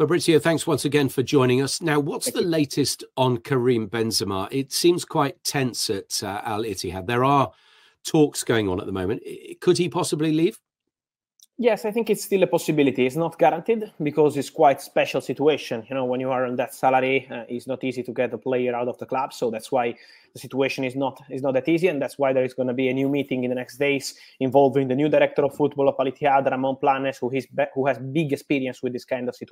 Fabrizio, thanks once again for joining us. Now, what's Thank the you. latest on Karim Benzema? It seems quite tense at uh, Al Ittihad. There are talks going on at the moment. Could he possibly leave? Yes, I think it's still a possibility. It's not guaranteed because it's quite special situation. You know, when you are on that salary, uh, it's not easy to get a player out of the club. So that's why the situation is not is not that easy, and that's why there is going to be a new meeting in the next days involving the new director of football of Al Ittihad, Ramon Planes, who is who has big experience with this kind of situation